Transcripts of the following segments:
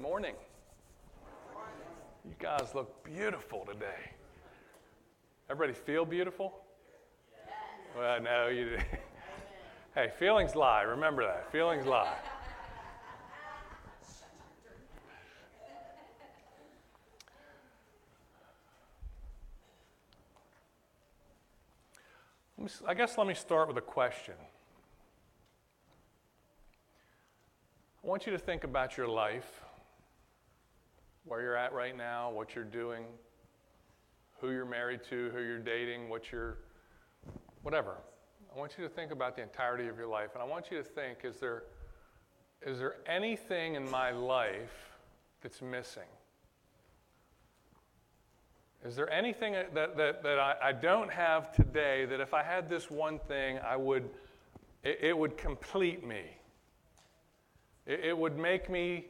morning. You guys look beautiful today. Everybody feel beautiful? Well, no, you. hey, feelings lie. Remember that. Feelings lie. I guess let me start with a question. I want you to think about your life, where you're at right now, what you're doing, who you're married to, who you're dating, what you're, whatever. I want you to think about the entirety of your life. And I want you to think is there, is there anything in my life that's missing? Is there anything that, that, that I, I don't have today that if I had this one thing, I would, it, it would complete me? It, it would make me,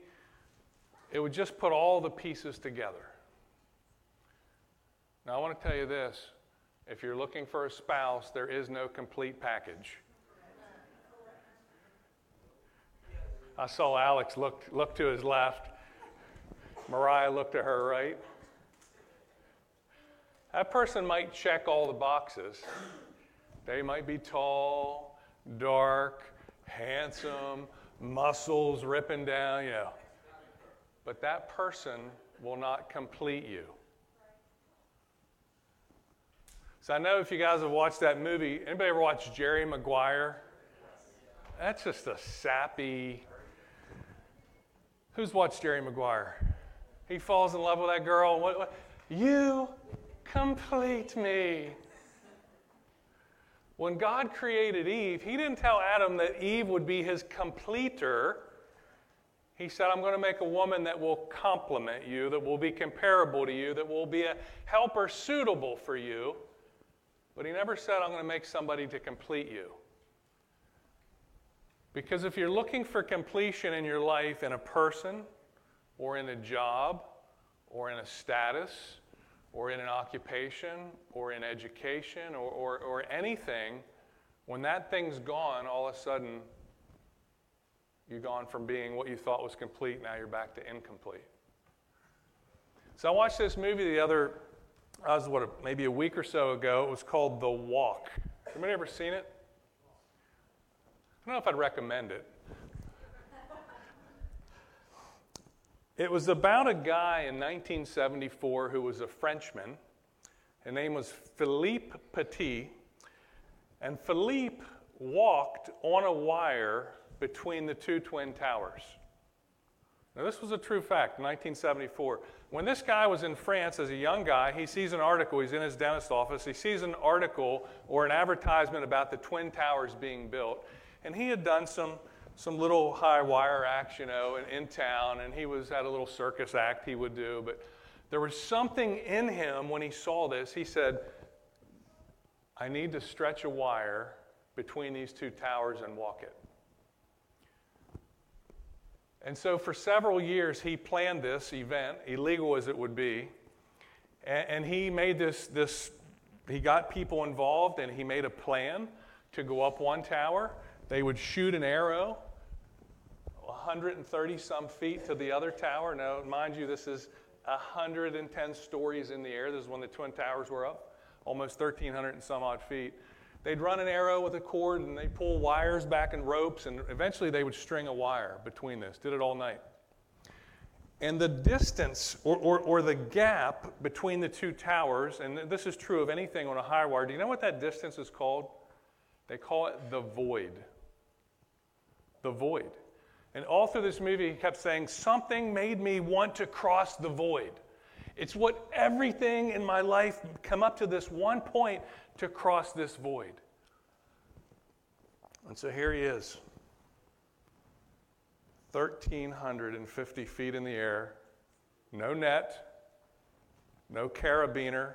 it would just put all the pieces together. Now, I want to tell you this if you're looking for a spouse, there is no complete package. I saw Alex look, look to his left. Mariah looked to her right. That person might check all the boxes. They might be tall, dark, handsome, muscles ripping down, you know. But that person will not complete you. So I know if you guys have watched that movie, anybody ever watched Jerry Maguire? That's just a sappy. Who's watched Jerry Maguire? He falls in love with that girl. What, what? You complete me. When God created Eve, He didn't tell Adam that Eve would be his completer. He said, I'm going to make a woman that will complement you, that will be comparable to you, that will be a helper suitable for you. But He never said, I'm going to make somebody to complete you. Because if you're looking for completion in your life in a person, or in a job, or in a status, or in an occupation or in education or, or, or anything, when that thing's gone, all of a sudden, you've gone from being what you thought was complete, now you're back to incomplete. So I watched this movie the other, I was what, maybe a week or so ago. It was called The Walk. Anybody ever seen it? I don't know if I'd recommend it. It was about a guy in 1974 who was a Frenchman. His name was Philippe Petit. And Philippe walked on a wire between the two Twin Towers. Now, this was a true fact, 1974. When this guy was in France as a young guy, he sees an article, he's in his dentist office, he sees an article or an advertisement about the Twin Towers being built. And he had done some some little high wire acts, you know, in, in town, and he was had a little circus act he would do. But there was something in him when he saw this. He said, I need to stretch a wire between these two towers and walk it. And so for several years, he planned this event, illegal as it would be. And, and he made this, this, he got people involved and he made a plan to go up one tower. They would shoot an arrow 130 some feet to the other tower. Now, mind you, this is 110 stories in the air. This is when the Twin Towers were up, almost 1,300 and some odd feet. They'd run an arrow with a cord and they'd pull wires back and ropes, and eventually they would string a wire between this. Did it all night. And the distance or, or, or, the gap between the two towers, and this is true of anything on a high wire, do you know what that distance is called? They call it the void. The void. And all through this movie, he kept saying, Something made me want to cross the void. It's what everything in my life come up to this one point to cross this void. And so here he is 1,350 feet in the air, no net, no carabiner,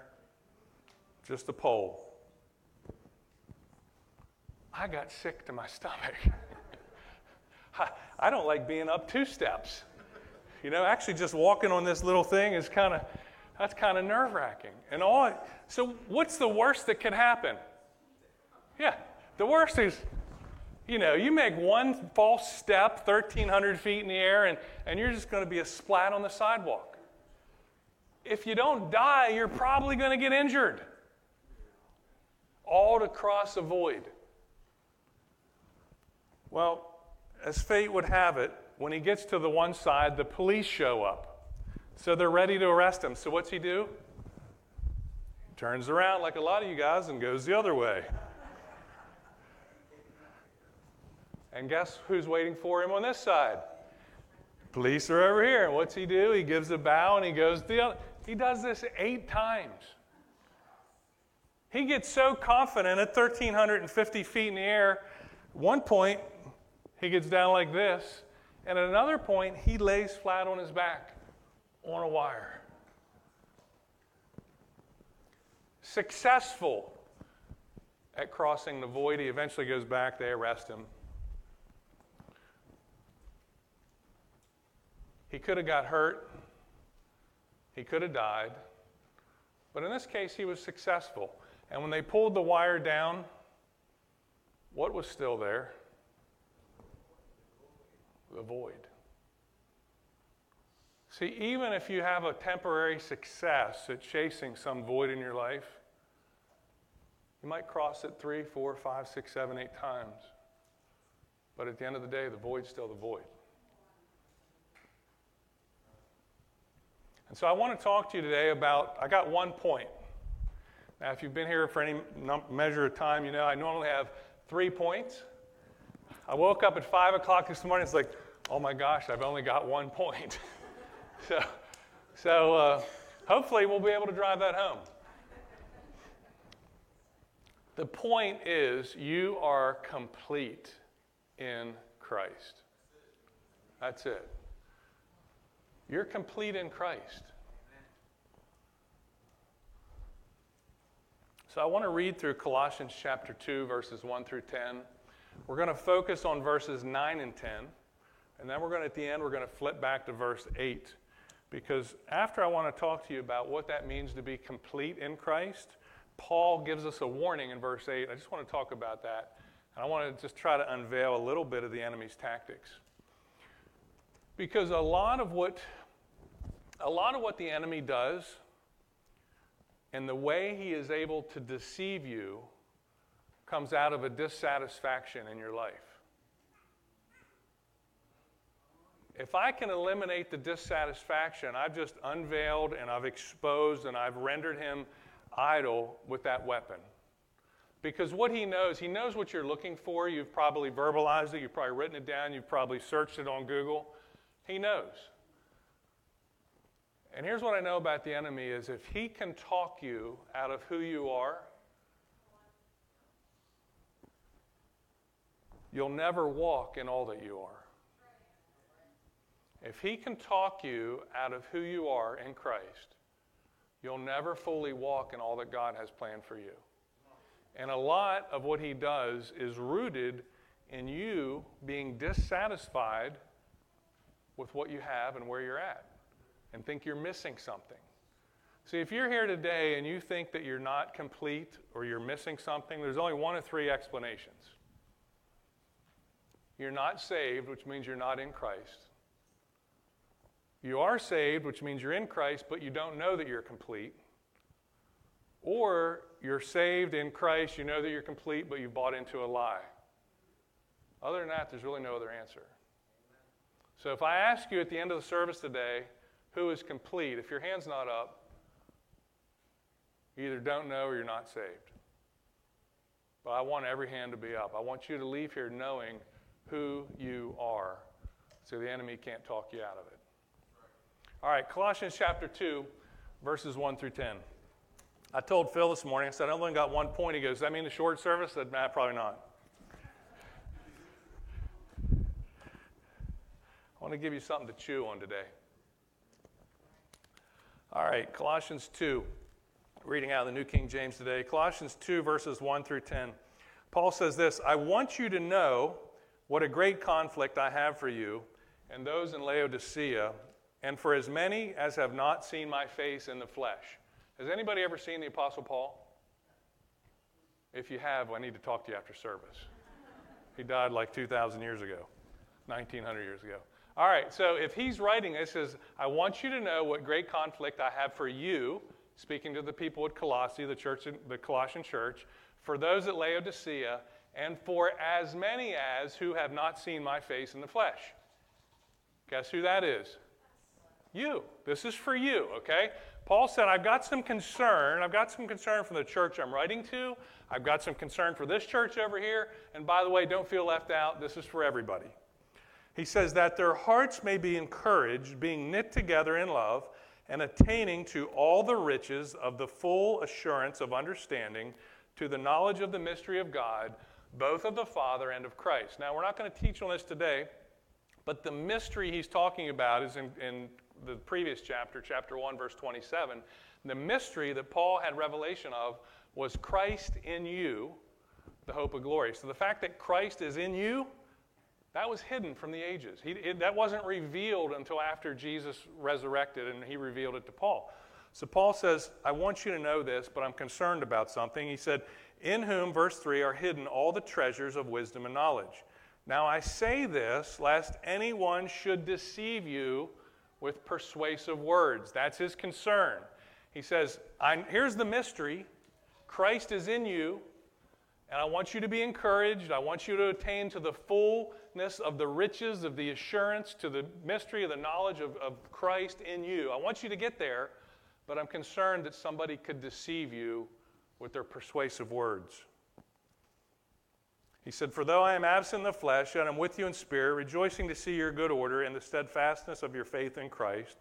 just a pole. I got sick to my stomach. I don't like being up two steps. You know, actually just walking on this little thing is kind of that's kind of nerve wracking. And all so what's the worst that could happen? Yeah, the worst is You know, you make one false step 1,300 feet in the air, and, and you're just going to be a splat on the sidewalk. If you don't die, you're probably going to get injured. All to cross a void. Well, as fate would have it, when he gets to the one side, the police show up. So they're ready to arrest him. So what's he do? Turns around like a lot of you guys and goes the other way. And guess who's waiting for him on this side? Police are over here. And what's he do? He gives a bow and he goes the other. He does this eight times. He gets so confident at 1,350 feet in the air. One point, he gets down like this. And at another point, he lays flat on his back on a wire. Successful at crossing the void. He eventually goes back, they arrest him. He could have got hurt, he could have died, but in this case, he was successful. And when they pulled the wire down, what was still there? The void. See, even if you have a temporary success at chasing some void in your life, you might cross it three, four, five, six, seven, eight times. But at the end of the day, the void's still the void. And so I want to talk to you today about, I got one point. Now, if you've been here for any measure of time, you know I normally have three points. I woke up at 5 o'clock this morning, it's like, oh my gosh, I've only got one point. so so uh, hopefully we'll be able to drive that home. The point is, you are complete in Christ. That's it. You're complete in Christ. So I want to read through Colossians chapter 2, verses 1 through 10. We're going to focus on verses 9 and 10. And then we're going to, at the end, we're going to flip back to verse 8. Because after I want to talk to you about what that means to be complete in Christ, Paul gives us a warning in verse 8. I just want to talk about that. And I want to just try to unveil a little bit of the enemy's tactics. Because a lot of what a lot of what the enemy does and the way he is able to deceive you comes out of a dissatisfaction in your life. If I can eliminate the dissatisfaction, I've just unveiled and I've exposed and I've rendered him idle with that weapon. Because what he knows, he knows what you're looking for. You've probably verbalized it, you've probably written it down, you've probably searched it on Google. He knows. And here's what I know about the enemy is if he can talk you out of who you are, you'll never walk in all that you are. If he can talk you out of who you are in Christ, you'll never fully walk in all that God has planned for you. And a lot of what he does is rooted in you being dissatisfied with what you have and where you're at and think you're missing something. See, if you're here today and you think that you're not complete or you're missing something, there's only one of three explanations. You're not saved, which means you're not in Christ. You are saved, which means you're in Christ, but you don't know that you're complete. Or you're saved in Christ, you know that you're complete, but you bought into a lie. Other than that, there's really no other answer. So if I ask you at the end of the service today, who is complete, if your hand's not up, you either don't know or you're not saved. But I want every hand to be up. I want you to leave here knowing who you are so the enemy can't talk you out of it. All right, Colossians chapter 2, verses 1 through 10. I told Phil this morning, I said, I only got one point. He goes, Does that mean the short service? I said, nah, probably not. I want to give you something to chew on today. All right, Colossians 2, reading out of the New King James today. Colossians 2, verses 1 through 10. Paul says this I want you to know what a great conflict I have for you and those in Laodicea, and for as many as have not seen my face in the flesh. Has anybody ever seen the Apostle Paul? If you have, I need to talk to you after service. He died like 2,000 years ago, 1,900 years ago. All right, so if he's writing this, says, I want you to know what great conflict I have for you, speaking to the people at Colossae, the church, the Colossian church, for those at Laodicea, and for as many as who have not seen my face in the flesh. Guess who that is? You. This is for you, okay? Paul said, I've got some concern. I've got some concern for the church I'm writing to. I've got some concern for this church over here. And by the way, don't feel left out. This is for everybody. He says that their hearts may be encouraged, being knit together in love, and attaining to all the riches of the full assurance of understanding, to the knowledge of the mystery of God, both of the Father and of Christ. Now, we're not going to teach on this today, but the mystery he's talking about is in, in the previous chapter, chapter 1, verse 27. The mystery that Paul had revelation of was Christ in you, the hope of glory. So the fact that Christ is in you, that was hidden from the ages. He, it, that wasn't revealed until after Jesus resurrected and he revealed it to Paul. So Paul says, I want you to know this, but I'm concerned about something. He said, In whom, verse 3, are hidden all the treasures of wisdom and knowledge. Now I say this, lest anyone should deceive you with persuasive words. That's his concern. He says, Here's the mystery Christ is in you, and I want you to be encouraged. I want you to attain to the fullness of the riches of the assurance, to the mystery of the knowledge of, of Christ in you. I want you to get there, but I'm concerned that somebody could deceive you with their persuasive words. He said, For though I am absent in the flesh, yet I'm with you in spirit, rejoicing to see your good order and the steadfastness of your faith in Christ.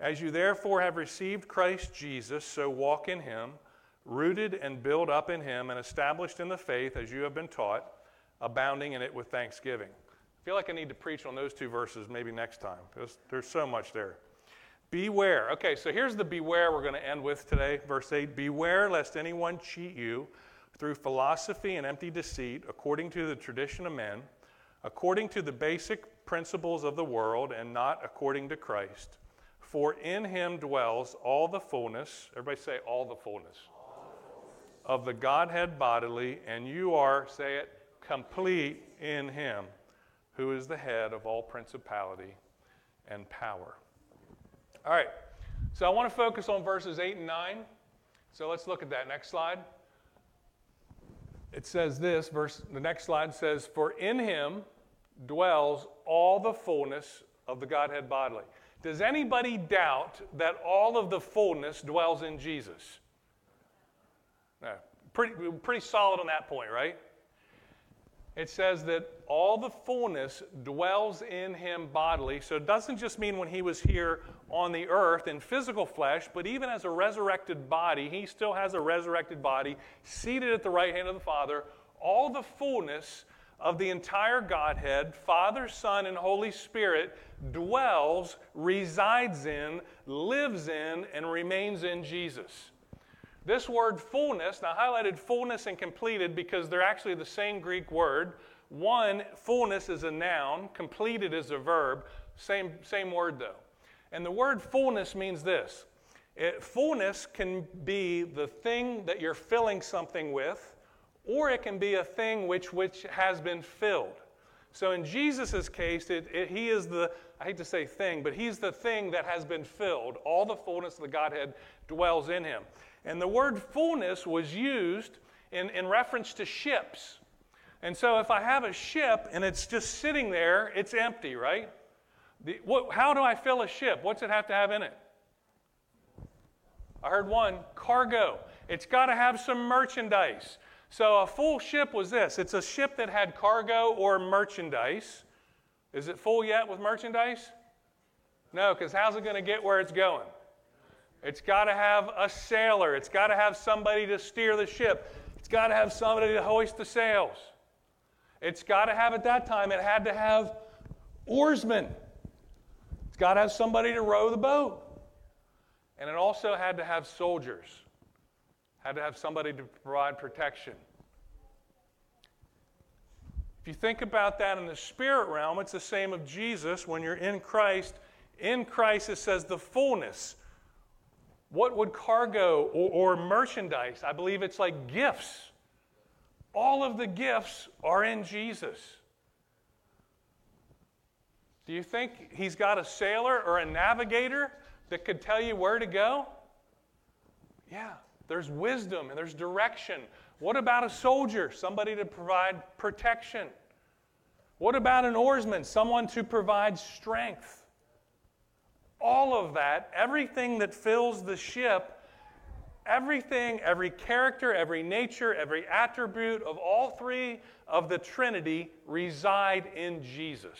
As you therefore have received Christ Jesus, so walk in him rooted and built up in Him and established in the faith as you have been taught, abounding in it with thanksgiving. I feel like I need to preach on those two verses maybe next time. There's, there's so much there. Beware. Okay, so here's the beware we're going to end with today. Verse 8 Beware lest anyone cheat you through philosophy and empty deceit, according to the tradition of men, according to the basic principles of the world, and not according to Christ. For in him dwells all the fullness. Everybody say, all the fullness of the Godhead bodily, and you are, say it, complete in him, who is the head of all principality and power. All right, so I want to focus on verses 8 and 9. So let's look at that. Next slide. It says this, verse the next slide says, For in him dwells all the fullness of the Godhead bodily. Does anybody doubt that all of the fullness dwells in Jesus? No. Pretty, pretty solid on that point, right? It says that all the fullness dwells in him bodily. So it doesn't just mean when he was here on the earth in physical flesh, but even as a resurrected body, he still has a resurrected body seated at the right hand of the Father. All the fullness of the entire Godhead, Father, Son, and Holy Spirit, dwells, resides in, lives in, and remains in Jesus. This word fullness, now highlighted fullness and completed because they're actually the same Greek word. One, fullness is a noun, completed is a verb, same, same word though. And the word fullness means this it, fullness can be the thing that you're filling something with, or it can be a thing which, which has been filled. So in Jesus' case, it, it, he is the, I hate to say thing, but he's the thing that has been filled. All the fullness of the Godhead dwells in him. And the word fullness was used in, in reference to ships. And so if I have a ship and it's just sitting there, it's empty, right? The, what, how do I fill a ship? What's it have to have in it? I heard one cargo. It's got to have some merchandise. So a full ship was this it's a ship that had cargo or merchandise. Is it full yet with merchandise? No, because how's it going to get where it's going? It's got to have a sailor. It's got to have somebody to steer the ship. It's got to have somebody to hoist the sails. It's got to have, at that time, it had to have oarsmen. Got to have somebody to row the boat. And it also had to have soldiers, had to have somebody to provide protection. If you think about that in the spirit realm, it's the same of Jesus when you're in Christ. In Christ, it says the fullness what would cargo or, or merchandise? I believe it's like gifts. All of the gifts are in Jesus. Do you think he's got a sailor or a navigator that could tell you where to go? Yeah, there's wisdom and there's direction. What about a soldier? Somebody to provide protection. What about an oarsman? Someone to provide strength. All of that, everything that fills the ship, everything, every character, every nature, every attribute of all three of the Trinity reside in Jesus.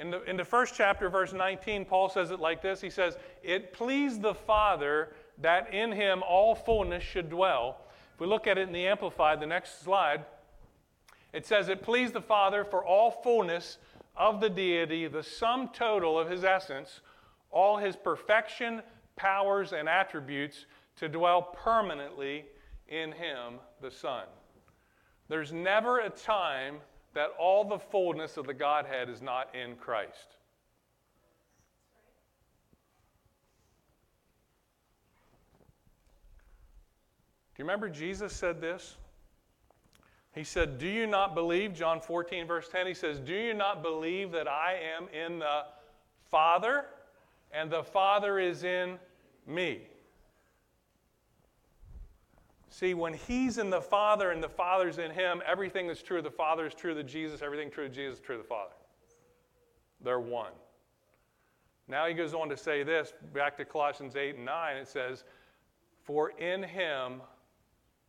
In the, in the first chapter, verse 19, Paul says it like this He says, It pleased the Father that in him all fullness should dwell. If we look at it in the Amplified, the next slide, it says, It pleased the Father for all fullness of the deity, the sum total of his essence, all his perfection, powers, and attributes, to dwell permanently in him, the Son. There's never a time that all the fullness of the Godhead is not in Christ. Do you remember Jesus said this? He said, Do you not believe, John 14, verse 10, he says, Do you not believe that I am in the Father and the Father is in me? See, when he's in the Father and the Father's in him, everything that's true of the Father is true of Jesus, everything true of Jesus is true of the Father. They're one. Now he goes on to say this, back to Colossians 8 and 9, it says, For in him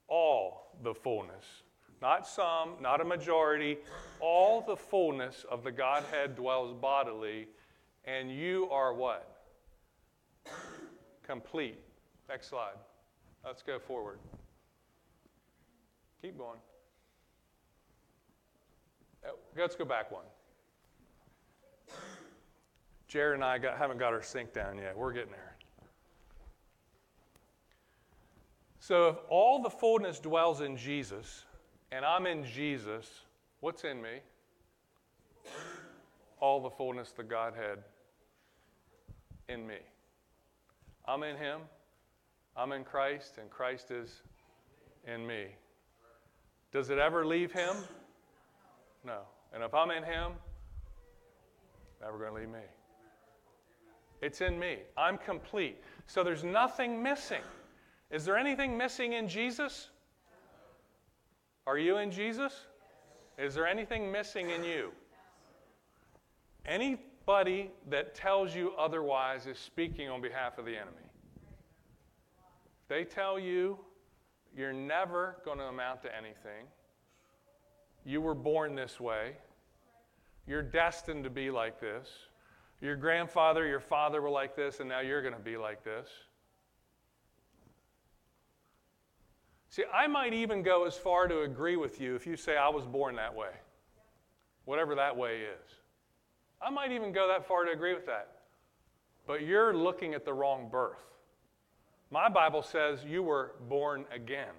all the fullness, not some, not a majority, all the fullness of the Godhead dwells bodily, and you are what? Complete. Next slide. Let's go forward. Keep going. Uh, let's go back one. Jared and I got, haven't got our sync down yet. We're getting there. So, if all the fullness dwells in Jesus, and I'm in Jesus, what's in me? All the fullness the Godhead in me. I'm in Him, I'm in Christ, and Christ is in me. Does it ever leave him? No. And if I'm in him, never going to leave me. It's in me. I'm complete. So there's nothing missing. Is there anything missing in Jesus? Are you in Jesus? Is there anything missing in you? Anybody that tells you otherwise is speaking on behalf of the enemy. They tell you you're never going to amount to anything. You were born this way. You're destined to be like this. Your grandfather, your father were like this, and now you're going to be like this. See, I might even go as far to agree with you if you say I was born that way, whatever that way is. I might even go that far to agree with that. But you're looking at the wrong birth. My Bible says you were born again.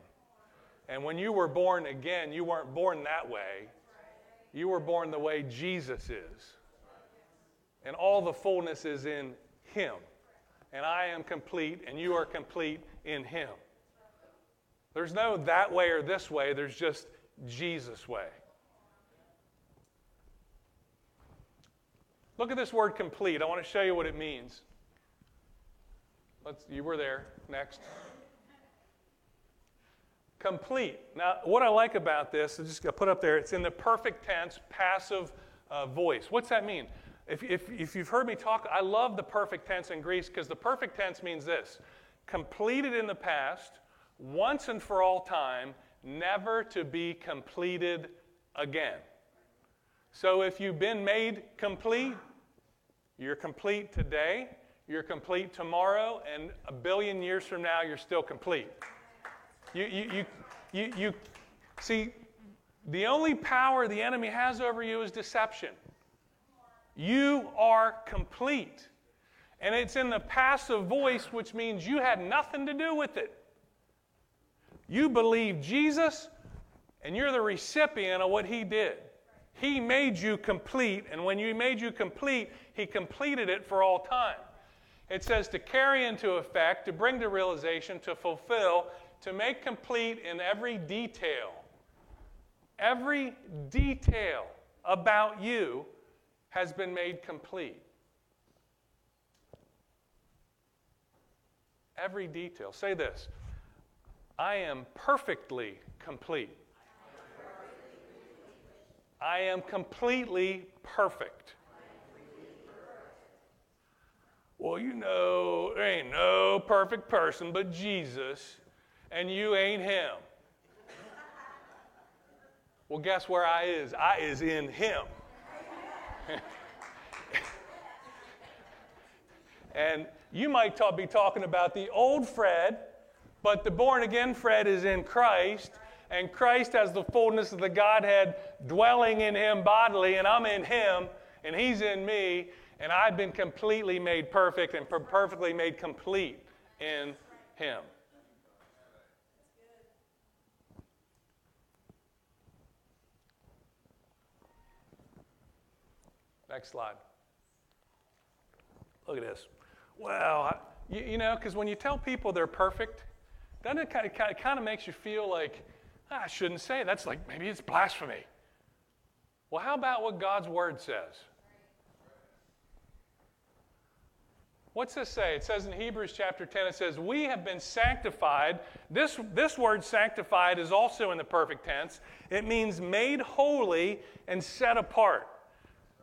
And when you were born again, you weren't born that way. You were born the way Jesus is. And all the fullness is in Him. And I am complete, and you are complete in Him. There's no that way or this way, there's just Jesus' way. Look at this word complete. I want to show you what it means. Let's, you were there. Next. Complete. Now, what I like about this, I just to put up there, it's in the perfect tense, passive uh, voice. What's that mean? If, if, if you've heard me talk, I love the perfect tense in Greece because the perfect tense means this completed in the past, once and for all time, never to be completed again. So if you've been made complete, you're complete today, you're complete tomorrow, and a billion years from now, you're still complete. You, you, you, you, you see, the only power the enemy has over you is deception. You are complete. And it's in the passive voice, which means you had nothing to do with it. You believe Jesus, and you're the recipient of what he did. He made you complete, and when he made you complete, he completed it for all time. It says to carry into effect, to bring to realization, to fulfill, to make complete in every detail. Every detail about you has been made complete. Every detail. Say this I am perfectly complete. I am completely perfect. Well, you know, there ain't no perfect person but Jesus, and you ain't him. Well, guess where I is? I is in him. and you might talk, be talking about the old Fred, but the born again Fred is in Christ, and Christ has the fullness of the Godhead dwelling in him bodily, and I'm in him, and he's in me, and I've been completely made perfect and perfectly made complete in him. Next slide. Look at this. Well, you, you know, because when you tell people they're perfect, doesn't it kind of, kind of, kind of makes you feel like, ah, I shouldn't say. That's like maybe it's blasphemy. Well, how about what God's word says? What's this say? It says in Hebrews chapter 10, it says, We have been sanctified. This, this word sanctified is also in the perfect tense. It means made holy and set apart.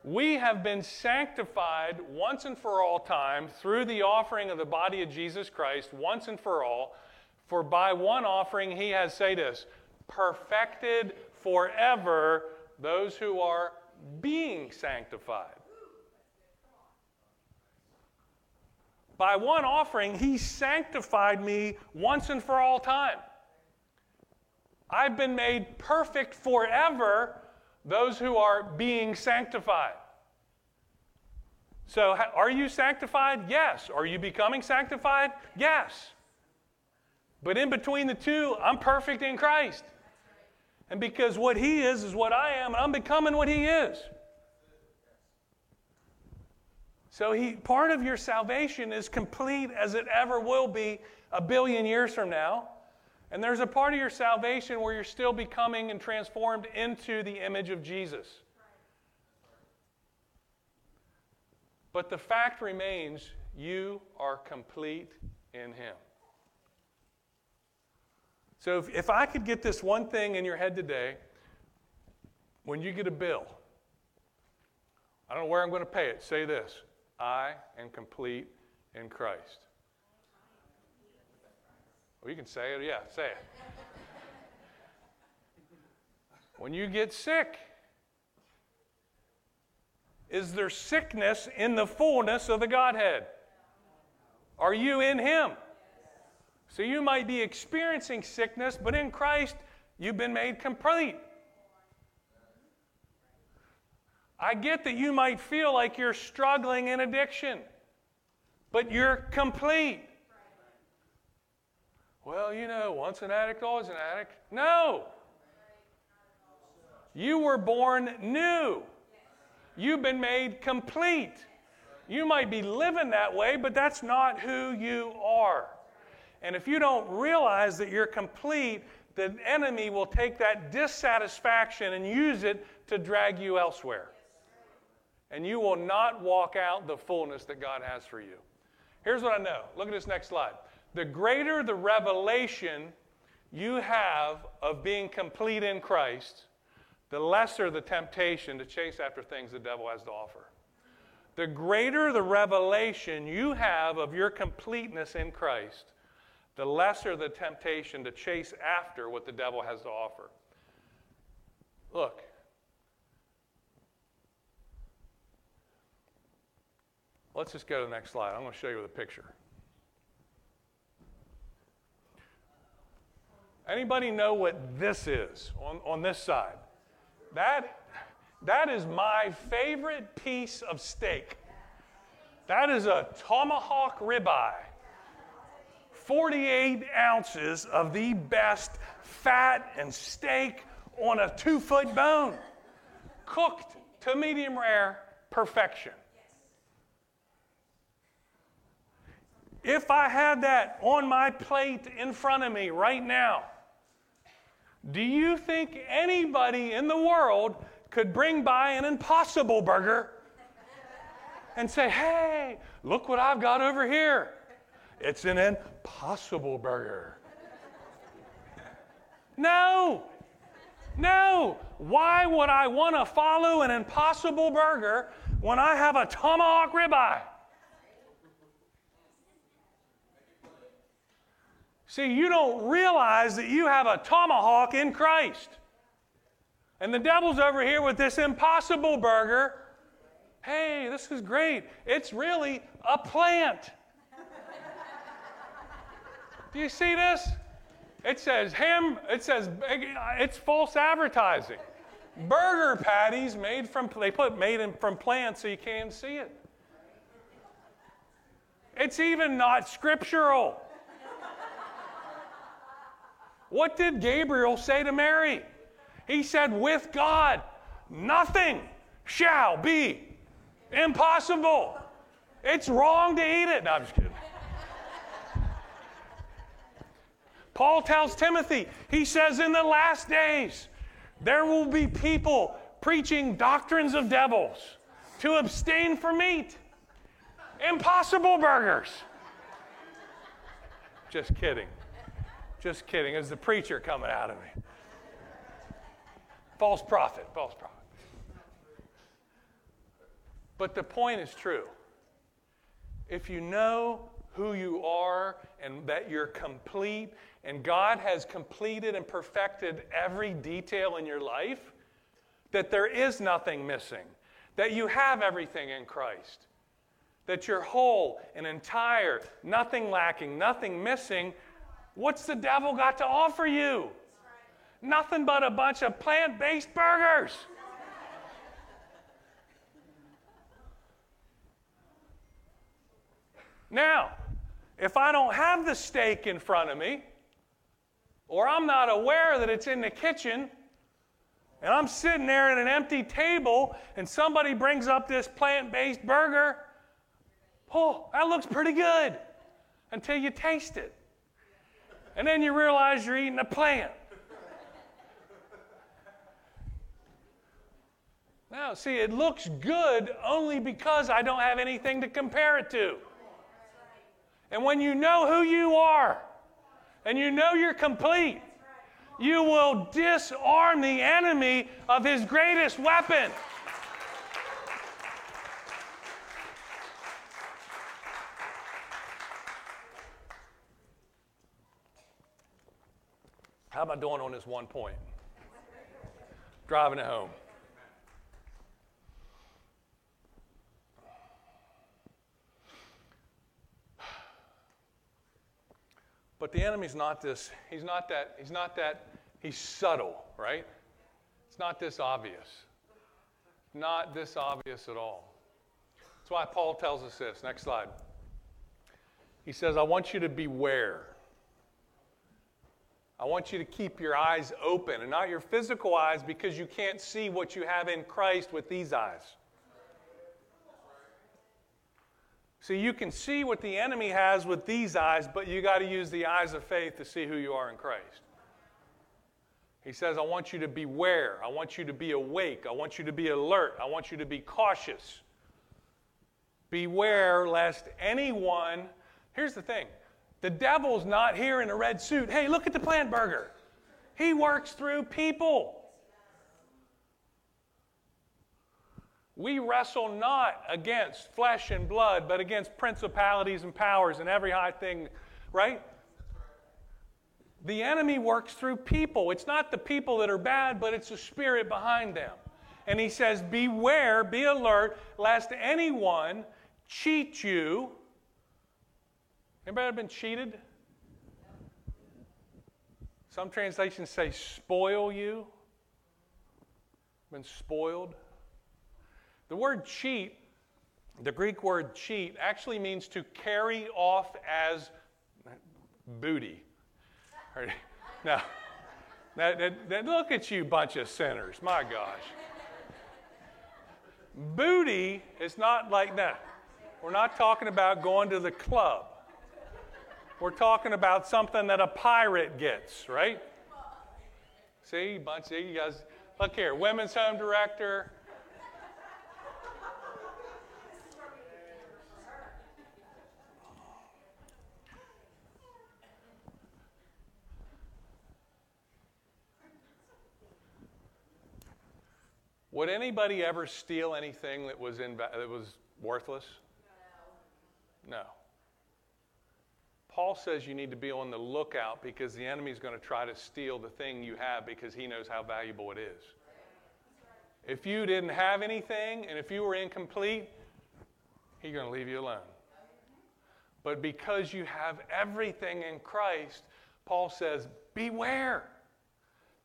We have been sanctified once and for all time through the offering of the body of Jesus Christ, once and for all. For by one offering he has, say this, perfected forever those who are being sanctified. By one offering, he sanctified me once and for all time. I've been made perfect forever, those who are being sanctified. So, are you sanctified? Yes. Are you becoming sanctified? Yes. But in between the two, I'm perfect in Christ. And because what He is is what I am, and I'm becoming what He is. So he, part of your salvation is complete as it ever will be a billion years from now. And there's a part of your salvation where you're still becoming and transformed into the image of Jesus. But the fact remains you are complete in Him. So if, if I could get this one thing in your head today, when you get a bill, I don't know where I'm going to pay it, say this I am complete in Christ. Well, you can say it, yeah, say it. when you get sick, is there sickness in the fullness of the Godhead? Are you in Him? So you might be experiencing sickness, but in Christ, you've been made complete. I get that you might feel like you're struggling in addiction, but you're complete. Well, you know, once an addict, always an addict. No. You were born new. You've been made complete. You might be living that way, but that's not who you are. And if you don't realize that you're complete, the enemy will take that dissatisfaction and use it to drag you elsewhere. And you will not walk out the fullness that God has for you. Here's what I know. Look at this next slide. The greater the revelation you have of being complete in Christ, the lesser the temptation to chase after things the devil has to offer. The greater the revelation you have of your completeness in Christ, the lesser the temptation to chase after what the devil has to offer. Look, let's just go to the next slide. I'm going to show you the picture. Anybody know what this is on, on this side? That, that is my favorite piece of steak. That is a tomahawk ribeye. 48 ounces of the best fat and steak on a two foot bone, cooked to medium rare perfection. If I had that on my plate in front of me right now, do you think anybody in the world could bring by an impossible burger and say, hey, look what I've got over here? It's an impossible burger. No, no. Why would I want to follow an impossible burger when I have a tomahawk ribeye? See, you don't realize that you have a tomahawk in Christ. And the devil's over here with this impossible burger. Hey, this is great. It's really a plant. Do you see this? It says ham, it says it's false advertising. Burger patties made from they put made in, from plants so you can't see it. It's even not scriptural. What did Gabriel say to Mary? He said, With God, nothing shall be impossible. It's wrong to eat it. No, I'm just kidding. Paul tells Timothy, he says, In the last days, there will be people preaching doctrines of devils to abstain from meat. Impossible burgers. Just kidding. Just kidding. It's the preacher coming out of me. False prophet, false prophet. But the point is true. If you know who you are and that you're complete, and God has completed and perfected every detail in your life, that there is nothing missing, that you have everything in Christ, that you're whole and entire, nothing lacking, nothing missing, What's the devil got to offer you? Nothing but a bunch of plant based burgers. Now, if I don't have the steak in front of me, or I'm not aware that it's in the kitchen, and I'm sitting there at an empty table, and somebody brings up this plant based burger, oh, that looks pretty good until you taste it and then you realize you're eating a plant. Now, see, it looks good only because I don't have anything to compare it to. And when you know who you are and you know you're complete, you will disarm the enemy of his greatest weapon. Am I doing on this one point? Driving it home. But the enemy's not this, he's not that, he's not that, he's subtle, right? It's not this obvious. Not this obvious at all. That's why Paul tells us this. Next slide. He says, I want you to beware. I want you to keep your eyes open and not your physical eyes because you can't see what you have in Christ with these eyes. See, you can see what the enemy has with these eyes, but you got to use the eyes of faith to see who you are in Christ. He says, I want you to beware. I want you to be awake. I want you to be alert. I want you to be cautious. Beware lest anyone, here's the thing the devil's not here in a red suit. Hey, look at the plant burger. He works through people. We wrestle not against flesh and blood, but against principalities and powers and every high thing, right? The enemy works through people. It's not the people that are bad, but it's the spirit behind them. And he says, Beware, be alert, lest anyone cheat you Anybody ever been cheated? Some translations say spoil you. Been spoiled. The word cheat, the Greek word cheat, actually means to carry off as booty. Now, look at you, bunch of sinners. My gosh. Booty is not like that. We're not talking about going to the club. We're talking about something that a pirate gets, right? See, bunch of you guys. Look here, women's home director. Would anybody ever steal anything that was that was worthless? No. no. Paul says you need to be on the lookout because the enemy is going to try to steal the thing you have because he knows how valuable it is. If you didn't have anything and if you were incomplete, he's going to leave you alone. But because you have everything in Christ, Paul says, beware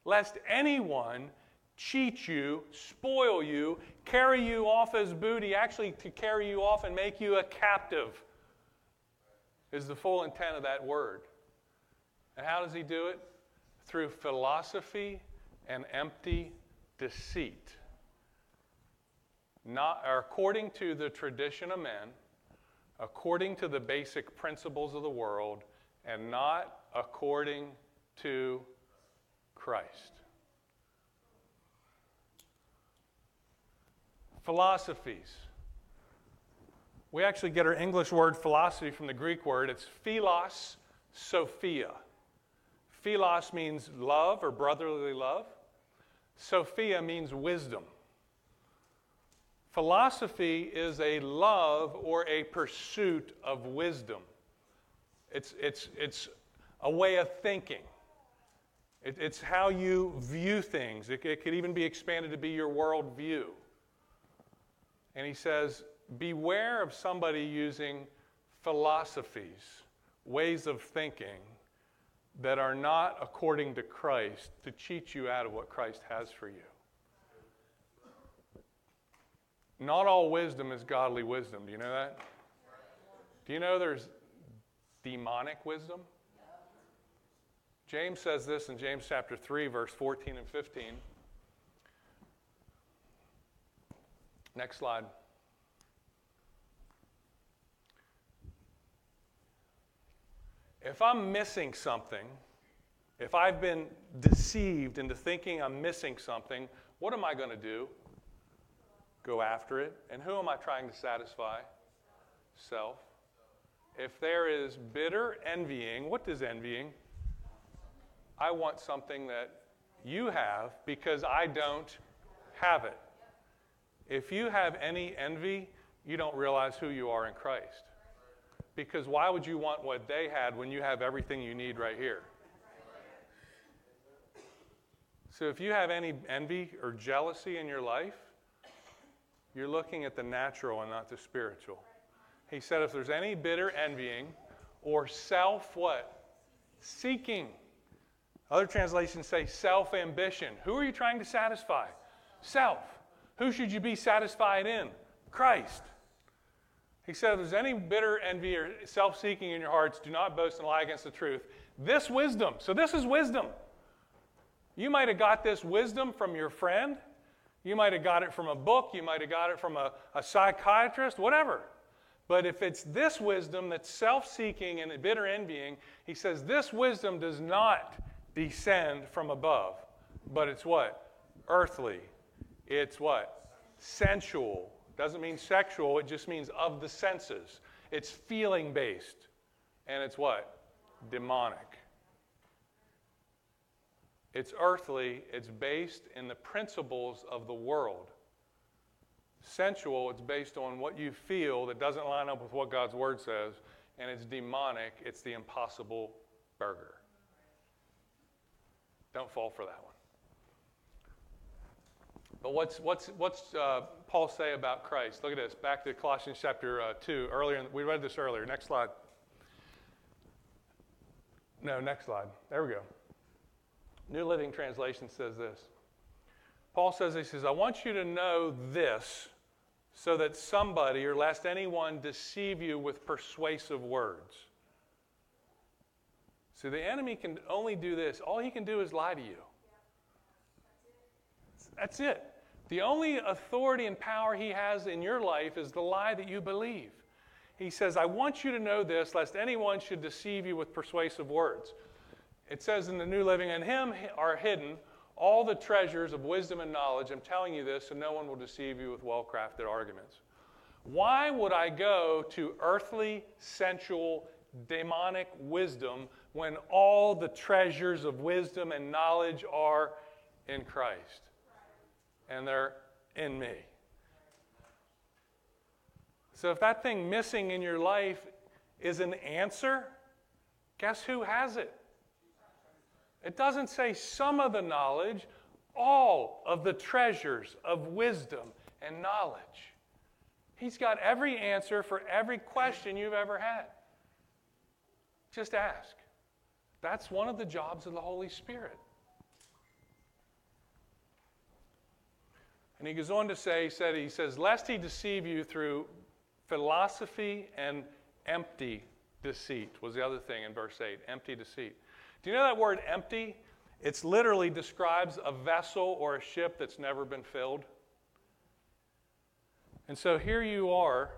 lest anyone cheat you, spoil you, carry you off as booty, actually to carry you off and make you a captive is the full intent of that word. And how does he do it? Through philosophy and empty deceit. Not according to the tradition of men, according to the basic principles of the world, and not according to Christ. Philosophies. We actually get our English word philosophy from the Greek word. It's philos sophia. Philos means love or brotherly love. Sophia means wisdom. Philosophy is a love or a pursuit of wisdom. It's, it's, it's a way of thinking. It, it's how you view things. It, it could even be expanded to be your worldview. And he says, beware of somebody using philosophies, ways of thinking that are not according to Christ to cheat you out of what Christ has for you. Not all wisdom is godly wisdom. Do you know that? Do you know there's demonic wisdom? James says this in James chapter 3, verse 14 and 15. Next slide. If I'm missing something, if I've been deceived into thinking I'm missing something, what am I going to do? Go after it. And who am I trying to satisfy? Self. If there is bitter envying, what does envying? I want something that you have because I don't have it. If you have any envy, you don't realize who you are in Christ. Because why would you want what they had when you have everything you need right here? So if you have any envy or jealousy in your life, you're looking at the natural and not the spiritual. He said if there's any bitter envying or self what? Seeking. Other translations say self ambition. Who are you trying to satisfy? Self. Who should you be satisfied in? Christ. He said, if there's any bitter envy or self seeking in your hearts, do not boast and lie against the truth. This wisdom, so this is wisdom. You might have got this wisdom from your friend. You might have got it from a book. You might have got it from a, a psychiatrist, whatever. But if it's this wisdom that's self seeking and bitter envying, he says this wisdom does not descend from above, but it's what? Earthly. It's what? Sensual doesn't mean sexual, it just means of the senses. It's feeling based. And it's what? Demonic. It's earthly, it's based in the principles of the world. Sensual, it's based on what you feel that doesn't line up with what God's word says. And it's demonic, it's the impossible burger. Don't fall for that one. But what's, what's, what's uh, Paul say about Christ? Look at this. Back to Colossians chapter uh, 2. Earlier, we read this earlier. Next slide. No, next slide. There we go. New Living Translation says this. Paul says, he says, I want you to know this so that somebody, or lest anyone, deceive you with persuasive words. See, the enemy can only do this. All he can do is lie to you. That's it. The only authority and power he has in your life is the lie that you believe. he says, I want you to know this, lest anyone should deceive you with persuasive words. It says in the New Living, In him are hidden all the treasures of wisdom and knowledge. I'm telling you this so no one will deceive you with well crafted arguments. Why would I go to earthly, sensual, demonic wisdom when all the treasures of wisdom and knowledge are in Christ? And they're in me. So if that thing missing in your life is an answer, guess who has it? It doesn't say some of the knowledge, all of the treasures of wisdom and knowledge. He's got every answer for every question you've ever had. Just ask. That's one of the jobs of the Holy Spirit. And he goes on to say, he said, he says, lest he deceive you through philosophy and empty deceit was the other thing in verse 8. Empty deceit. Do you know that word empty? It literally describes a vessel or a ship that's never been filled. And so here you are.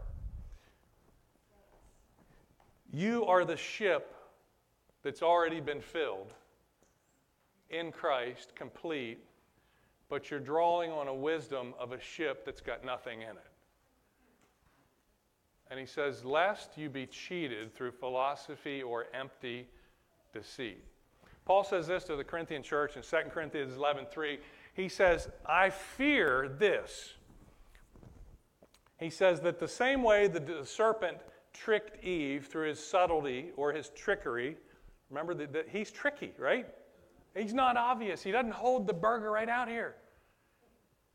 You are the ship that's already been filled in Christ, complete, but you're drawing on a wisdom of a ship that's got nothing in it. And he says, Lest you be cheated through philosophy or empty deceit. Paul says this to the Corinthian church in 2 Corinthians 11:3. He says, "I fear this." He says that the same way the serpent tricked Eve through his subtlety or his trickery, remember that he's tricky, right? He's not obvious. He doesn't hold the burger right out here.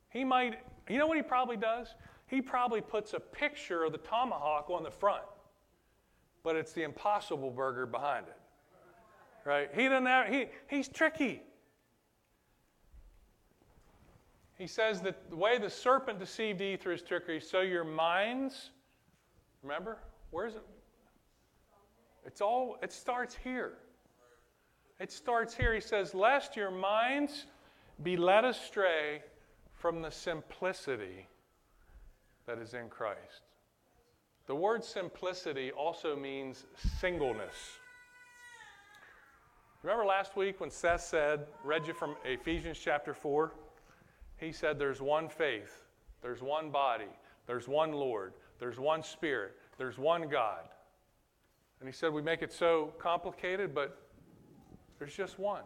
He might, you know what he probably does? He probably puts a picture of the tomahawk on the front, but it's the impossible burger behind it right? He doesn't have, he, he's tricky. He says that the way the serpent deceived Eve through his trickery, so your minds, remember, where is it? It's all, it starts here. It starts here. He says, Lest your minds be led astray from the simplicity that is in Christ. The word simplicity also means singleness. Remember last week when Seth said, read you from Ephesians chapter 4? He said, There's one faith, there's one body, there's one Lord, there's one Spirit, there's one God. And he said, We make it so complicated, but there's just one.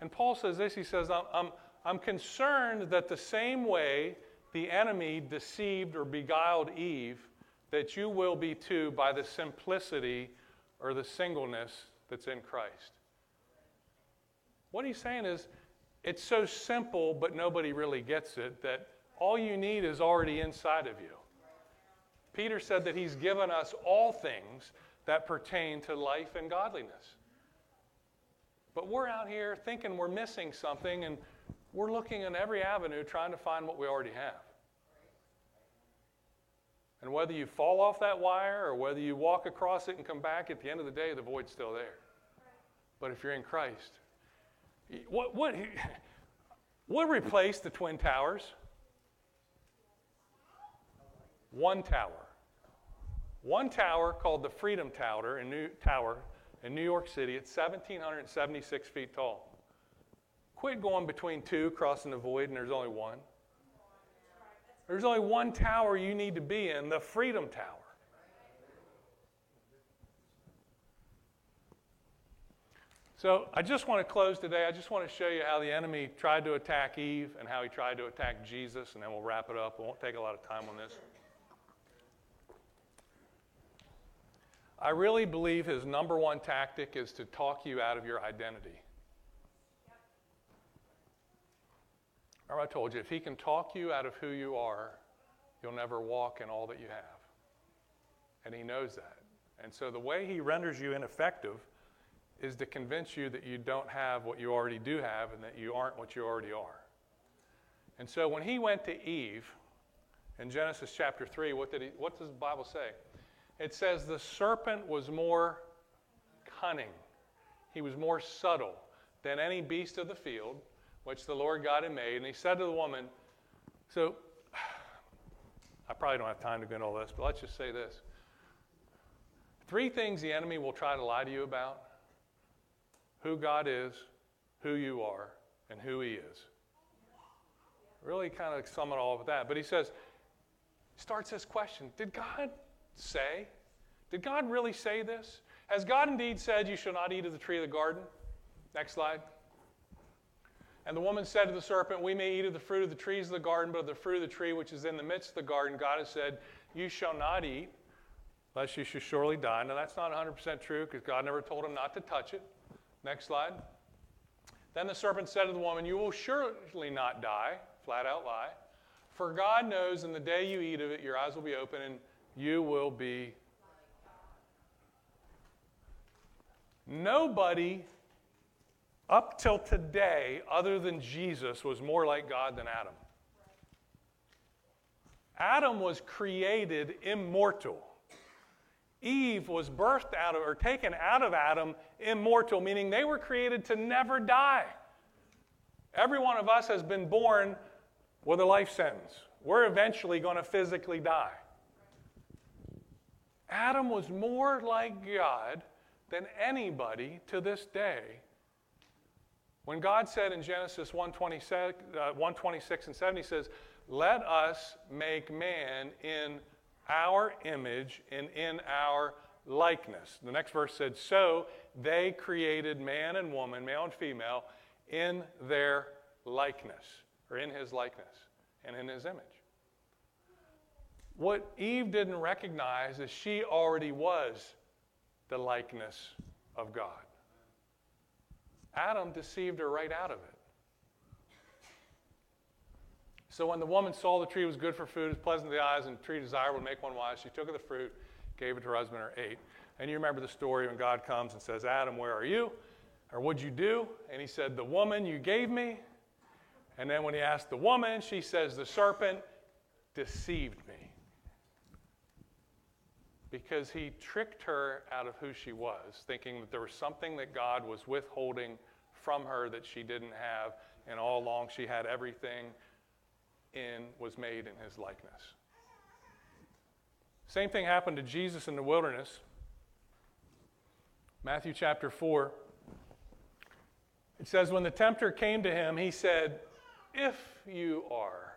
And Paul says this he says, I'm, I'm, I'm concerned that the same way the enemy deceived or beguiled Eve, that you will be too by the simplicity or the singleness that's in Christ. What he's saying is, it's so simple, but nobody really gets it, that all you need is already inside of you. Peter said that he's given us all things that pertain to life and godliness. But we're out here thinking we're missing something, and we're looking in every avenue trying to find what we already have. And whether you fall off that wire or whether you walk across it and come back, at the end of the day, the void's still there. But if you're in Christ, what, what, what replaced the Twin Towers? One tower. One tower called the Freedom Tower in New, tower in New York City. It's 1,776 feet tall. Quit going between two, crossing the void, and there's only one. There's only one tower you need to be in the Freedom Tower. So I just want to close today. I just want to show you how the enemy tried to attack Eve and how he tried to attack Jesus, and then we'll wrap it up. We won't take a lot of time on this. I really believe his number one tactic is to talk you out of your identity. Remember, I told you, if he can talk you out of who you are, you'll never walk in all that you have. And he knows that. And so the way he renders you ineffective is to convince you that you don't have what you already do have and that you aren't what you already are. And so when he went to Eve in Genesis chapter 3, what, did he, what does the Bible say? It says the serpent was more cunning, he was more subtle than any beast of the field which the Lord God had made. And he said to the woman, So I probably don't have time to go into all this, but let's just say this. Three things the enemy will try to lie to you about who God is, who you are, and who He is. Really kind of sum it all up with that. But he says, starts this question Did God say? Did God really say this? Has God indeed said, You shall not eat of the tree of the garden? Next slide. And the woman said to the serpent, We may eat of the fruit of the trees of the garden, but of the fruit of the tree which is in the midst of the garden, God has said, You shall not eat, lest you should surely die. Now, that's not 100% true because God never told him not to touch it. Next slide. Then the serpent said to the woman, You will surely not die, flat out lie. For God knows in the day you eat of it, your eyes will be open and you will be. Nobody up till today, other than Jesus, was more like God than Adam. Adam was created immortal. Eve was birthed out of, or taken out of Adam immortal, meaning they were created to never die. Every one of us has been born with a life sentence. We're eventually going to physically die. Adam was more like God than anybody to this day. When God said in Genesis 126, uh, 126 and 7, He says, Let us make man in our image and in our likeness. The next verse said, So they created man and woman, male and female, in their likeness, or in his likeness, and in his image. What Eve didn't recognize is she already was the likeness of God. Adam deceived her right out of it. So when the woman saw the tree was good for food, was pleasant to the eyes, and tree desirable to make one wise, she took of the fruit, gave it to her husband, or ate. And you remember the story when God comes and says, Adam, where are you? Or what'd you do? And he said, The woman you gave me. And then when he asked the woman, she says, The serpent deceived me. Because he tricked her out of who she was, thinking that there was something that God was withholding from her that she didn't have, and all along she had everything in was made in his likeness. Same thing happened to Jesus in the wilderness. Matthew chapter 4. It says, When the tempter came to him, he said, If you are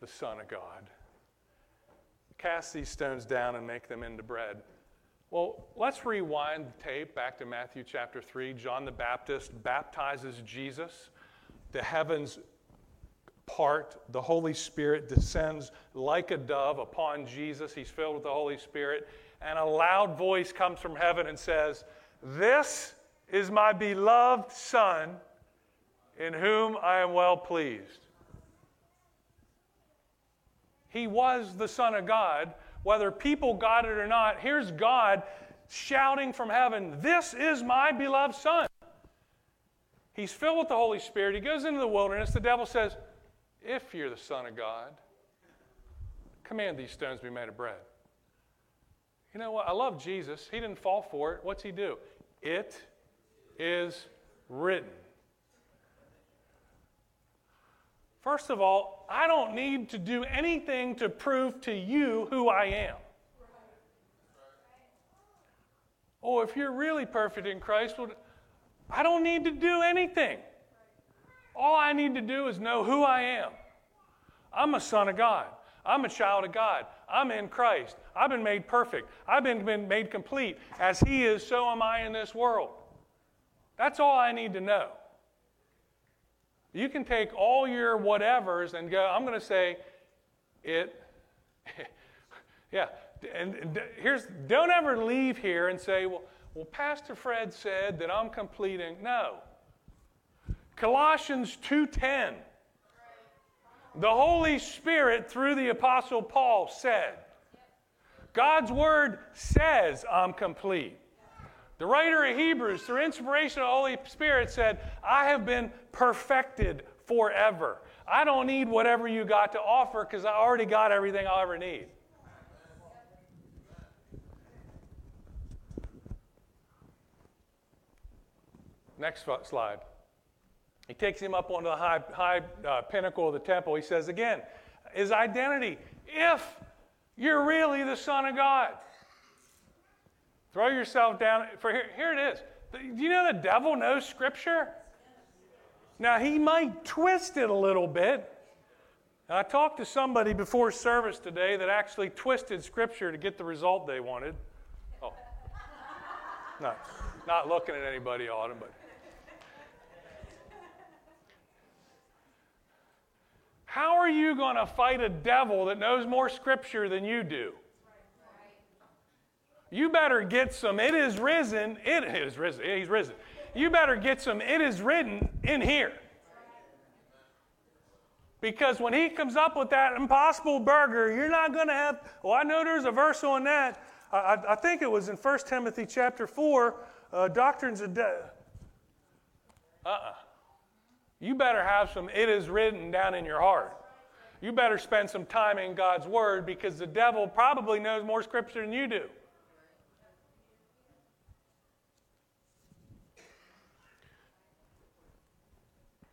the Son of God, cast these stones down and make them into bread. Well, let's rewind the tape back to Matthew chapter 3. John the Baptist baptizes Jesus. The heavens part, the Holy Spirit descends like a dove upon Jesus. He's filled with the Holy Spirit. And a loud voice comes from heaven and says, This is my beloved Son, in whom I am well pleased. He was the Son of God. Whether people got it or not, here's God shouting from heaven, This is my beloved Son. He's filled with the Holy Spirit. He goes into the wilderness. The devil says, if you're the Son of God, command these stones to be made of bread. You know what? I love Jesus. He didn't fall for it. What's he do? It is written. First of all, I don't need to do anything to prove to you who I am. Oh, if you're really perfect in Christ, well, I don't need to do anything. All I need to do is know who I am. I'm a son of God. I'm a child of God. I'm in Christ. I've been made perfect. I've been, been made complete. As He is, so am I in this world. That's all I need to know. You can take all your whatevers and go, I'm going to say it. yeah. And, and here's, don't ever leave here and say, well, well, Pastor Fred said that I'm completing. No. Colossians 2:10. The Holy Spirit through the apostle Paul said, God's word says I'm complete. The writer of Hebrews, through inspiration of the Holy Spirit, said, I have been perfected forever. I don't need whatever you got to offer because I already got everything I'll ever need. Next slide. He takes him up onto the high, high uh, pinnacle of the temple. He says again, his identity, if you're really the Son of God. Throw yourself down. For here, here it is. Do you know the devil knows Scripture? Now, he might twist it a little bit. And I talked to somebody before service today that actually twisted Scripture to get the result they wanted. Oh, not, not looking at anybody him, but. How are you going to fight a devil that knows more Scripture than you do? You better get some, it is risen, it is risen, he's risen. You better get some, it is written in here. Because when he comes up with that impossible burger, you're not going to have, well, I know there's a verse on that. I, I think it was in 1 Timothy chapter 4, uh, doctrines of death. Uh-uh. You better have some, it is written down in your heart. You better spend some time in God's word because the devil probably knows more scripture than you do.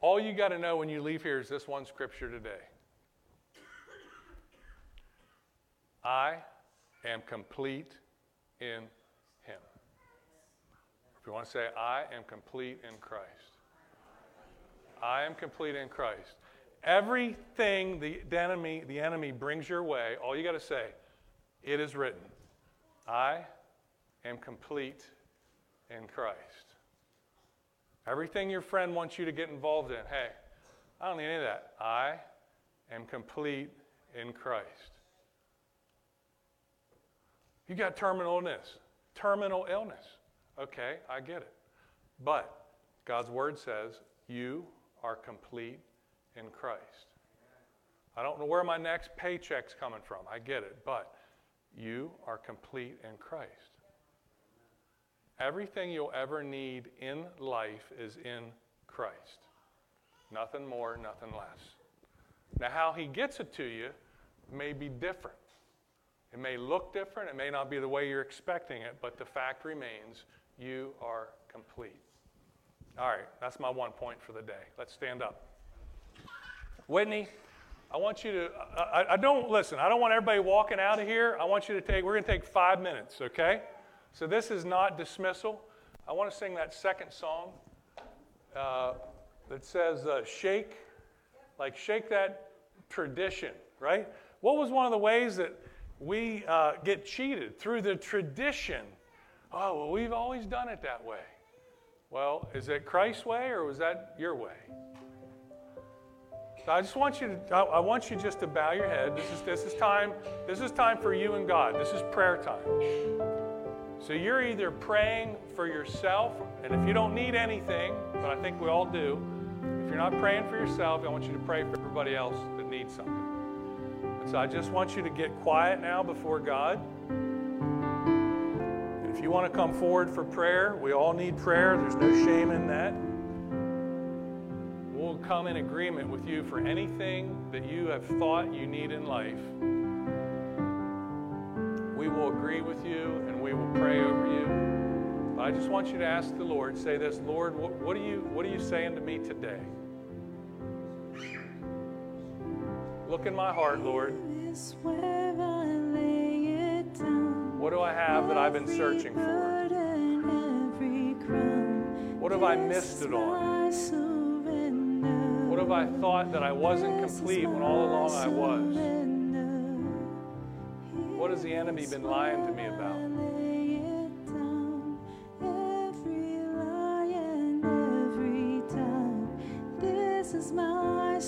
All you got to know when you leave here is this one scripture today I am complete in Him. If you want to say, I am complete in Christ. I am complete in Christ. Everything the enemy, the enemy brings your way, all you got to say, it is written. I am complete in Christ. Everything your friend wants you to get involved in, hey, I don't need any of that. I am complete in Christ. You got terminal illness. Terminal illness. Okay, I get it. But God's word says you are complete in Christ. I don't know where my next paycheck's coming from. I get it. But you are complete in Christ. Everything you'll ever need in life is in Christ. Nothing more, nothing less. Now, how He gets it to you may be different. It may look different, it may not be the way you're expecting it, but the fact remains you are complete. All right, that's my one point for the day. Let's stand up. Whitney, I want you to, I, I don't, listen, I don't want everybody walking out of here. I want you to take, we're going to take five minutes, okay? So this is not dismissal. I want to sing that second song uh, that says, uh, Shake, like shake that tradition, right? What was one of the ways that we uh, get cheated? Through the tradition. Oh, well, we've always done it that way. Well, is it Christ's way or was that your way? So I just want you to, I want you just to bow your head. This is, this is time, this is time for you and God. This is prayer time. So you're either praying for yourself, and if you don't need anything, but I think we all do, if you're not praying for yourself, I want you to pray for everybody else that needs something. And so I just want you to get quiet now before God. And if you want to come forward for prayer, we all need prayer. There's no shame in that. We'll come in agreement with you for anything that you have thought you need in life we will agree with you and we will pray over you. But I just want you to ask the Lord, say this, Lord, what, what, are you, what are you saying to me today? Look in my heart, Lord. What do I have that I've been searching for? What have I missed it on? What have I thought that I wasn't complete when all along I was? What has the enemy been lying to me about? My